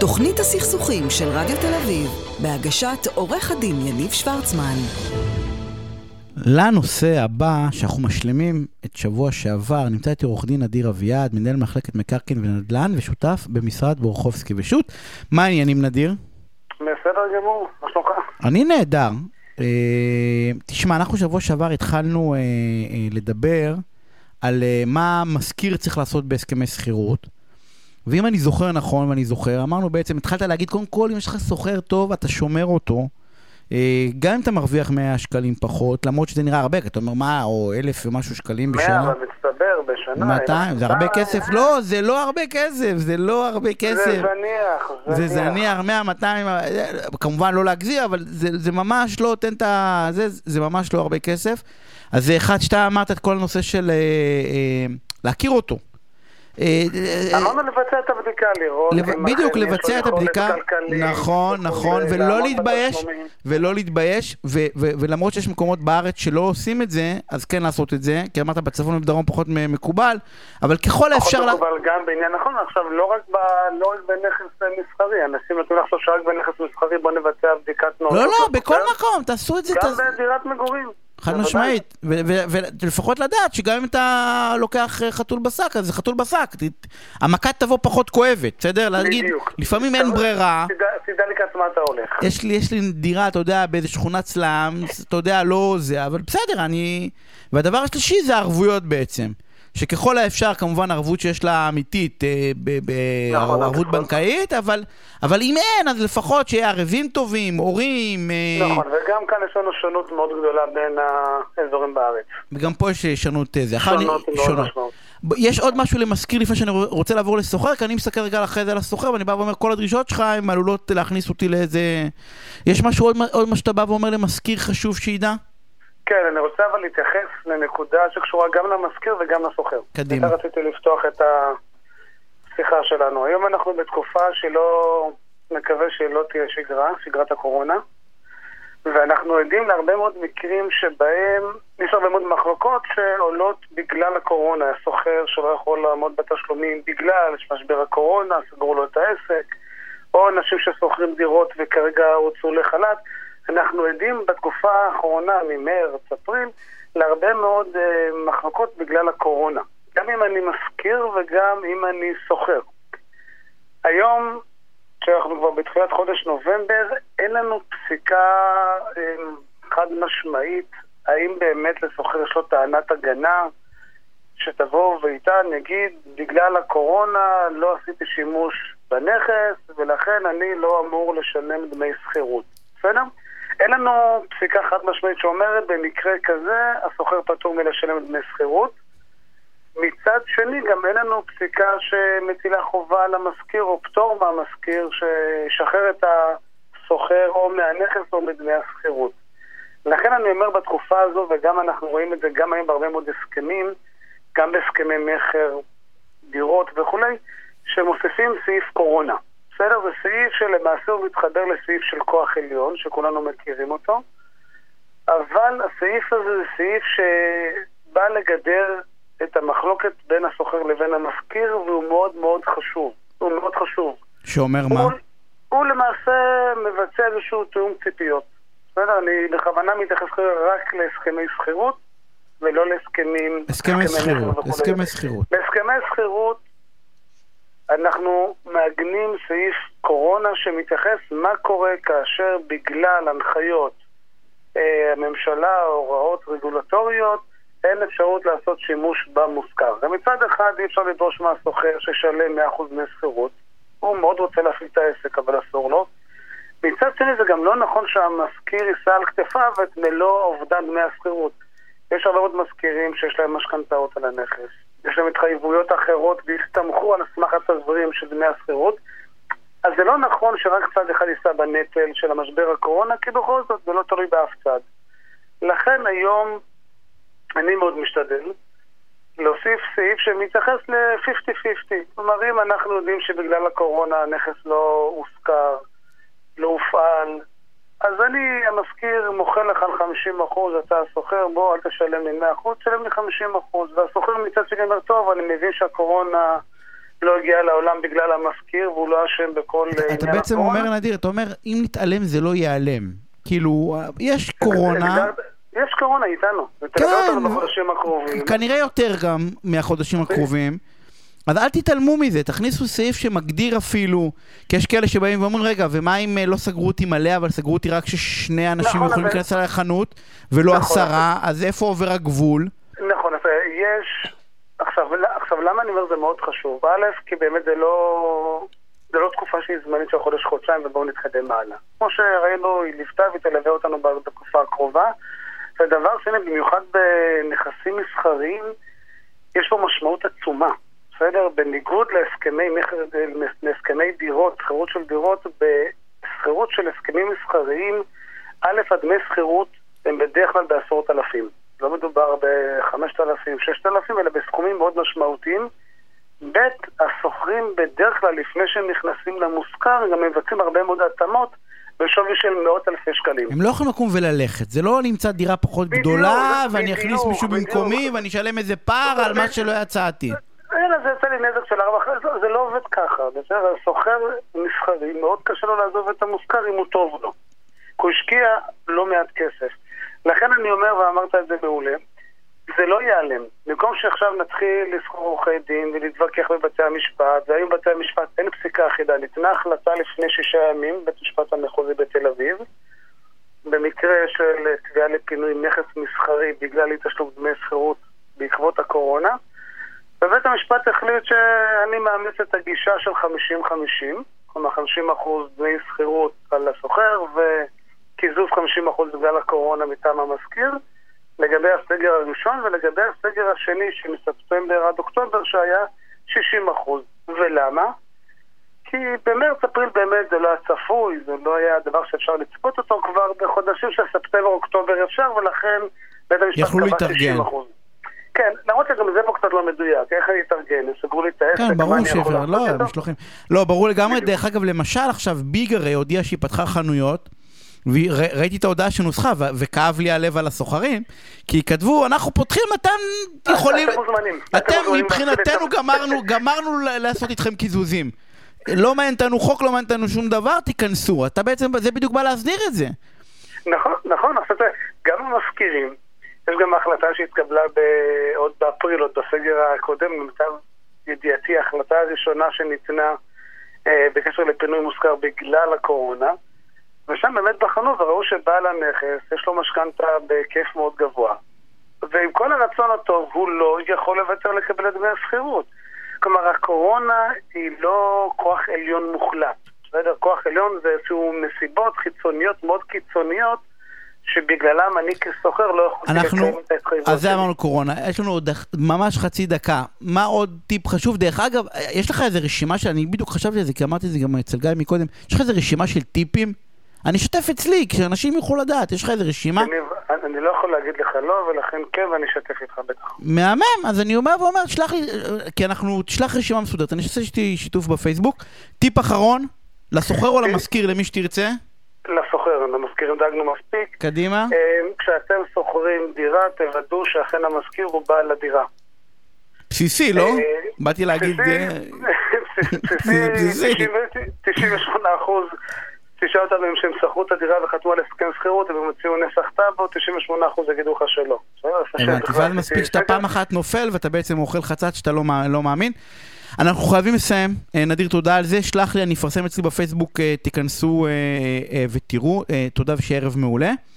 תוכנית הסכסוכים של רדיו תל אביב, בהגשת עורך הדין יניב שוורצמן. לנושא הבא, שאנחנו משלימים את שבוע שעבר, נמצא איתי עורך דין אדיר אביעד, מנהל מחלקת מקרקעין ונדל"ן ושותף במשרד בורחובסקי ושות'. מה העניינים נדיר? בסדר גמור, מה שלומך? אני נהדר. אה, תשמע, אנחנו שבוע שעבר התחלנו אה, אה, לדבר על אה, מה משכיר צריך לעשות בהסכמי שכירות. ואם אני זוכר נכון, ואני זוכר, אמרנו בעצם, התחלת להגיד, קודם כל, אם יש לך שוכר טוב, אתה שומר אותו. אה, גם אם אתה מרוויח 100 שקלים פחות, למרות שזה נראה הרבה, כי אתה אומר, מה, או אלף ומשהו שקלים 100, בשנה? אבל מצטבר בשנה. 200, זה הרבה כסף? לא, זה לא הרבה כסף, זה לא הרבה זה כסף. זניח, זה זניח, 100, 200, אה, כמובן לא להגזיר, אבל זה, זה ממש לא נותן את ה... זה, זה ממש לא הרבה כסף. אז זה אחד שאתה אמרת את כל הנושא של אה, אה, להכיר אותו. אה, אה, אמרנו לבצע את הבדיקה, לראות לב- אם בדיוק, אכן יש לו לבצע את יכולת הבדיקה, כלכלית נכון, נכון, ולא לעמוד להתבייש. ולא להתבייש, ו- ו- ולמרות שיש מקומות בארץ שלא עושים את זה, אז כן לעשות את זה, כי אמרת בצפון ובדרום פחות מקובל, אבל ככל האפשר... פחות מקובל גם בעניין, נכון, עכשיו לא רק ב- לא רק בנכס אה, מסחרי, אנשים נתנו לחשוב שרק בנכס מסחרי בוא נבצע בדיקת נאות. לא, לא, בכל מקום, תעשו את זה. גם בדירת מגורים. חד. משמעית, ולפחות לדעת שגם אם אתה לוקח אה, חתול בשק, אז זה חתול בשק. המכה תבוא פחות כואבת, בסדר? להגיד. לפעמים אין אתה- ברירה. תדע- לקראת מה אתה הולך. יש לי, דירה, אתה יודע, באיזה שכונת סלאם, אתה יודע, לא זה, אבל בסדר, אני... והדבר השלישי זה הערבויות בעצם. שככל האפשר, כמובן, ערבות שיש לה אמיתית, אה, ב- נכון, ערבות נכון. בנקאית, אבל, אבל אם אין, אז לפחות שיהיה ערבים טובים, הורים, אה, נכון, וגם כאן יש לנו שונות מאוד גדולה בין האזורים בארץ. וגם פה יש שונות אה, זה. אחר- שונות מאוד. ב- יש עוד משהו למזכיר לפני שאני רוצה לעבור לסוחר, כי אני מסתכל רגע אחרי זה על הסוחר, ואני בא ואומר, כל הדרישות שלך הן עלולות להכניס אותי לאיזה... יש משהו עוד, עוד מה שאתה בא ואומר למזכיר חשוב שידע? כן, אני רוצה אבל להתייחס לנקודה שקשורה גם למזכיר וגם לסוחר. קדימה. אתה רציתי לפתוח את השיחה שלנו. היום אנחנו בתקופה שלא, נקווה שלא תהיה שגרה, שגרת הקורונה, ואנחנו עדים להרבה מאוד מקרים שבהם יש הרבה מאוד מחלוקות שעולות בגלל הקורונה. הסוחר שלא יכול לעמוד בתשלומים בגלל משבר הקורונה, סגרו לו את העסק, או אנשים ששוכרים דירות וכרגע הוצאו לחל"ת. אנחנו עדים בתקופה האחרונה, ממרץ, אפריל, להרבה מאוד אה, מחלוקות בגלל הקורונה. גם אם אני משכיר וגם אם אני שוכר. היום, כשאנחנו כבר בתחילת חודש נובמבר, אין לנו פסיקה אה, חד משמעית האם באמת לשוכר יש לו טענת הגנה שתבוא ואיתה נגיד בגלל הקורונה לא עשיתי שימוש בנכס ולכן אני לא אמור לשלם דמי שכירות. בסדר? אין לנו פסיקה חד משמעית שאומרת במקרה כזה השוכר פטור מלשלם דמי שכירות. מצד שני גם אין לנו פסיקה שמטילה חובה על המשכיר או פטור מהמשכיר שישחרר את השוכר או מהנכס או מדמי השכירות. לכן אני אומר בתקופה הזו, וגם אנחנו רואים את זה גם היום בהרבה מאוד הסכמים, גם בהסכמי מכר, דירות וכולי, שמוסיפים סעיף קורונה. בסדר? זה סעיף שלמעשה הוא מתחבר לסעיף של כוח עליון, שכולנו מכירים אותו, אבל הסעיף הזה זה סעיף שבא לגדר את המחלוקת בין השוכר לבין המשכיר, והוא מאוד מאוד חשוב. הוא מאוד חשוב. שאומר מה? הוא, הוא למעשה מבצע איזשהו תיאום ציפיות. בסדר? אני בכוונה מתייחס רק להסכמי שכירות, ולא להסכמים... הסכמי שכירות. הסכמי שכירות. בהסכמי שכירות אנחנו מעגנים סעיף קורונה שמתייחס מה קורה כאשר בגלל הנחיות אה, הממשלה או הוראות רגולטוריות אין אפשרות לעשות שימוש במושכר. ומצד אחד אי אפשר לדרוש מהסוחר שישלם 100% דמי שכירות. הוא מאוד רוצה להפעיל את העסק אבל אסור לו. מצד שני זה גם לא נכון שהמשכיר יישא על כתפיו את מלוא אובדן דמי השכירות. יש הרבה מאוד משכירים שיש להם משכנתאות על הנכס. יש להם התחייבויות אחרות והסתמכו על סמך התזרים של דמי השכירות. אז זה לא נכון שרק צד אחד יישא בנטל של המשבר הקורונה, כי בכל זאת זה לא תלוי באף צד. לכן היום אני מאוד משתדל להוסיף סעיף שמתייחס ל-50-50. כלומר, אם אנחנו יודעים שבגלל הקורונה הנכס לא הושכר, לא הופעל, אז אני, המשכיר, מוכר לך על 50 אחוז, אתה השוכר, בוא, אל תשלם לי 100 אחוז, תשלם לי 50 אחוז. והשוכר מצד שני אומר, טוב, אני מבין שהקורונה לא הגיע לעולם בגלל המשכיר והוא לא אשם בכל אתה עניין בעצם הקורונה. אומר, נדיר, אתה אומר, אם נתעלם זה לא ייעלם. כאילו, יש קורונה, יש קורונה איתנו. כן, ותלווה אותנו בחודשים הקרובים. כנראה יותר גם מהחודשים הקרובים. אז אל תתעלמו מזה, תכניסו סעיף שמגדיר אפילו, כי יש כאלה שבאים ואומרים, רגע, ומה אם אה, לא סגרו אותי מלא, אבל סגרו אותי רק כששני אנשים נכון, יכולים אבל- להיכנס אליי לחנות, ולא נכון, עשרה, אז איפה עובר הגבול? נכון, אז אה, יש... עכשיו, עכשיו, למה אני אומר זה מאוד חשוב? א', כי באמת זה לא... זה לא תקופה שהיא זמנית של חודש-חודשיים ובואו נתקדם הלאה. כמו שראינו, היא ליוותה והיא תלווה אותנו בתקופה הקרובה. ודבר שני, במיוחד בנכסים מסחריים, יש פה משמעות עצומה, בסדר? בניגוד להסכמי, להסכמי דירות, שכירות של דירות, בשכירות של הסכמים מסחריים, א', הדמי שכירות הם בדרך כלל בעשרות אלפים. לא מדובר ב-5,000, 6,000, אלא בסכומים מאוד משמעותיים. ב', השוכרים בדרך כלל, לפני שהם נכנסים למושכר, גם מבצעים הרבה מאוד התאמות בשווי של מאות אלפי שקלים. הם לא יכולים לקום וללכת, זה לא נמצא דירה פחות בדיוק, גדולה, ואני בדיוק, אכניס מישהו בדיוק. במקומי, ואני אשלם איזה פער על מה שלא יצאתי. זה יוצא לי נזק של ארבע, זה, זה לא עובד ככה. בסדר, סוחר מסחרי, מאוד קשה לו לעזוב את המושכר אם הוא טוב לו. הוא השקיע לא מעט כסף. לכן אני אומר, ואמרת את זה מעולה, זה לא ייעלם. במקום שעכשיו נתחיל לסחור עורכי דין ולהתווכח בבתי המשפט, והיום בבתי המשפט אין פסיקה אחידה, ניתנה החלטה לפני שישה ימים, בית המשפט המחוזי בתל אביב, במקרה של תביעה לפינוי נכס מסחרי בגלל אי תשלום דמי שכירות בעקבות הקורונה. ובית המשפט החליט שאני מאמץ את הגישה של 50-50, כלומר 50% דמי שכירות על השוכר וקיזוז 50% בגלל הקורונה מטעם המזכיר לגבי הסגר הראשון ולגבי הסגר השני שמספטמבר עד אוקטובר שהיה 60%. ולמה? כי במרץ-אפריל באמת זה לא היה צפוי, זה לא היה דבר שאפשר לצפות אותו כבר בחודשים של ספטמבר-אוקטובר אפשר ולכן בית המשפט קבע להתארגן. 60%. כן, למרות שגם זה פה קצת לא מדויק, איך אני אתארגן? סגרו לי את העסק, כן, ברור שאפשר, לא, איתו? משלוחים. לא, ברור לגמרי, דרך אגב, למשל עכשיו ביג הרי הודיעה שהיא פתחה חנויות, וראיתי את ההודעה שנוסחה, ו- וכאב לי הלב על הסוחרים, כי כתבו, אנחנו פותחים, אתם יכולים... אתם מוזמנים. אתם מבחינתנו גמרנו, גמרנו לעשות איתכם קיזוזים. לא מעניין אותנו חוק, לא מעניין אותנו שום דבר, תיכנסו. אתה בעצם, זה בדיוק בא להסדיר את זה. נכון, נכון, עכשיו תראה, גם המזכירים, יש גם החלטה שהתקבלה עוד באפריל, עוד בסגר הקודם, למיטב ידיעתי, ההחלטה הראשונה שניתנה אה, בקשר לפינוי מושכר בגלל הקורונה, ושם באמת בחנו וראו שבעל הנכס, יש לו משכנתה בהיקף מאוד גבוה. ועם כל הרצון הטוב, הוא לא יכול לוותר לקבל את דמי השכירות. כלומר, הקורונה היא לא כוח עליון מוחלט. בסדר? כוח עליון זה איזשהו נסיבות חיצוניות מאוד קיצוניות, שבגללם אני כסוחר לא יכול אנחנו, לקיים את ההתחייבות אז זה. אמרנו קורונה, יש לנו עוד ממש חצי דקה. מה עוד טיפ חשוב? דרך אגב, יש לך איזה רשימה שאני בדיוק חשבתי על זה, כי אמרתי את זה גם אצל גיא מקודם, יש לך איזה רשימה של טיפים? אני אשתף אצלי, כשאנשים יוכלו לדעת, יש לך איזה רשימה? אני, אני לא יכול להגיד לך לא, ולכן כן, ואני אשתף איתך בטח. מהמם, אז אני אומר ואומר, תשלח לי, כי אנחנו, תשלח רשימה מסודרת, אני אעשה שיתוף בפייסבוק. טיפ אחרון, לסוחר או למשכיר, למי שתרצה, למזכירים דאגנו מספיק. קדימה. אה, כשאתם שוכרים דירה, תוודאו שאכן המשכיר הוא בעל הדירה. בסיסי, לא? אה, באתי להגיד... בסיסי, אה, בסיסי, בסיסי. 98 אחוז, תשאל אותם אם שהם שכרו את הדירה וחתמו על הסכם שכירות, הם יוציאו נסח טאבו, 98 אחוז יגידו לך שלא. הבנתי, ואז מספיק שאתה פעם אחת נופל ואתה בעצם אוכל חצץ שאתה לא לא מאמין. אנחנו חייבים לסיים, אה, נדיר תודה על זה, שלח לי, אני אפרסם אצלי בפייסבוק, אה, תיכנסו אה, ותראו, תודה ושיהיה ערב מעולה.